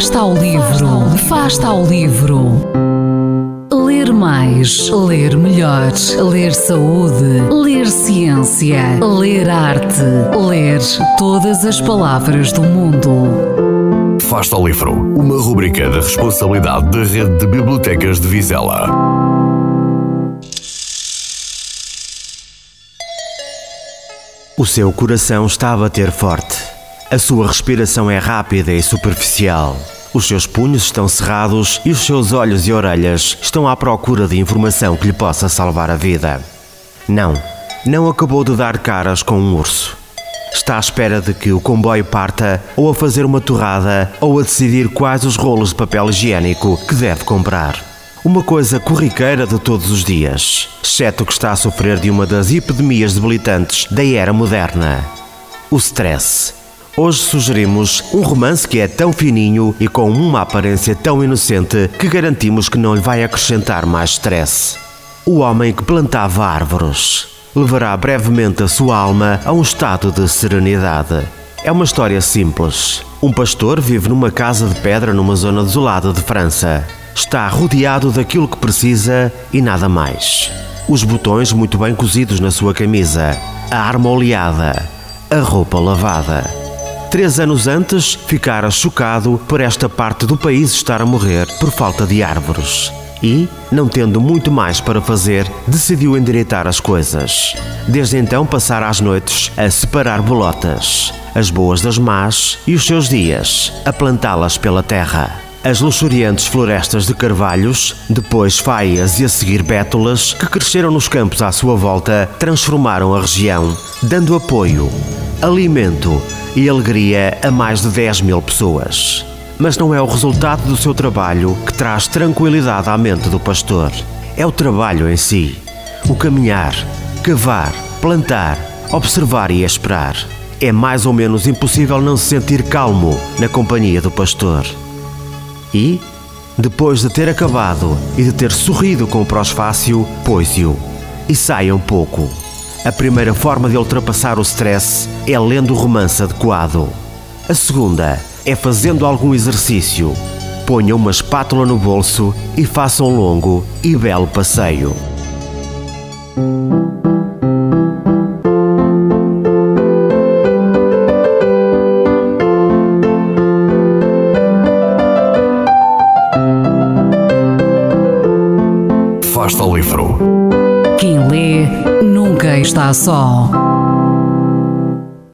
Afasta ao livro, afasta ao livro. Ler mais, ler melhor, ler saúde, ler ciência, ler arte, ler todas as palavras do mundo. Afasta ao livro, uma rubrica da responsabilidade da Rede de Bibliotecas de Vizela. O seu coração está a bater forte. A sua respiração é rápida e superficial. Os seus punhos estão cerrados e os seus olhos e orelhas estão à procura de informação que lhe possa salvar a vida. Não, não acabou de dar caras com um urso. Está à espera de que o comboio parta, ou a fazer uma torrada, ou a decidir quais os rolos de papel higiênico que deve comprar. Uma coisa corriqueira de todos os dias, exceto que está a sofrer de uma das epidemias debilitantes da era moderna: o stress. Hoje sugerimos um romance que é tão fininho e com uma aparência tão inocente que garantimos que não lhe vai acrescentar mais stress. O homem que plantava árvores levará brevemente a sua alma a um estado de serenidade. É uma história simples. Um pastor vive numa casa de pedra numa zona desolada de França. Está rodeado daquilo que precisa e nada mais. Os botões muito bem cozidos na sua camisa, a arma oleada, a roupa lavada. Três anos antes, ficara chocado por esta parte do país estar a morrer por falta de árvores. E, não tendo muito mais para fazer, decidiu endireitar as coisas. Desde então passara as noites a separar bolotas, as boas das más e os seus dias a plantá-las pela terra. As luxuriantes florestas de carvalhos, depois faias e a seguir bétulas, que cresceram nos campos à sua volta, transformaram a região, dando apoio, alimento e alegria a mais de 10 mil pessoas. Mas não é o resultado do seu trabalho que traz tranquilidade à mente do pastor. É o trabalho em si. O caminhar, cavar, plantar, observar e esperar. É mais ou menos impossível não se sentir calmo na companhia do pastor. E, depois de ter acabado e de ter sorrido com o prosfácio, pôs-o e saia um pouco. A primeira forma de ultrapassar o stress é lendo o romance adequado. A segunda é fazendo algum exercício. Ponha uma espátula no bolso e faça um longo e belo passeio. Afasta ao livro. Quem lê nunca está só.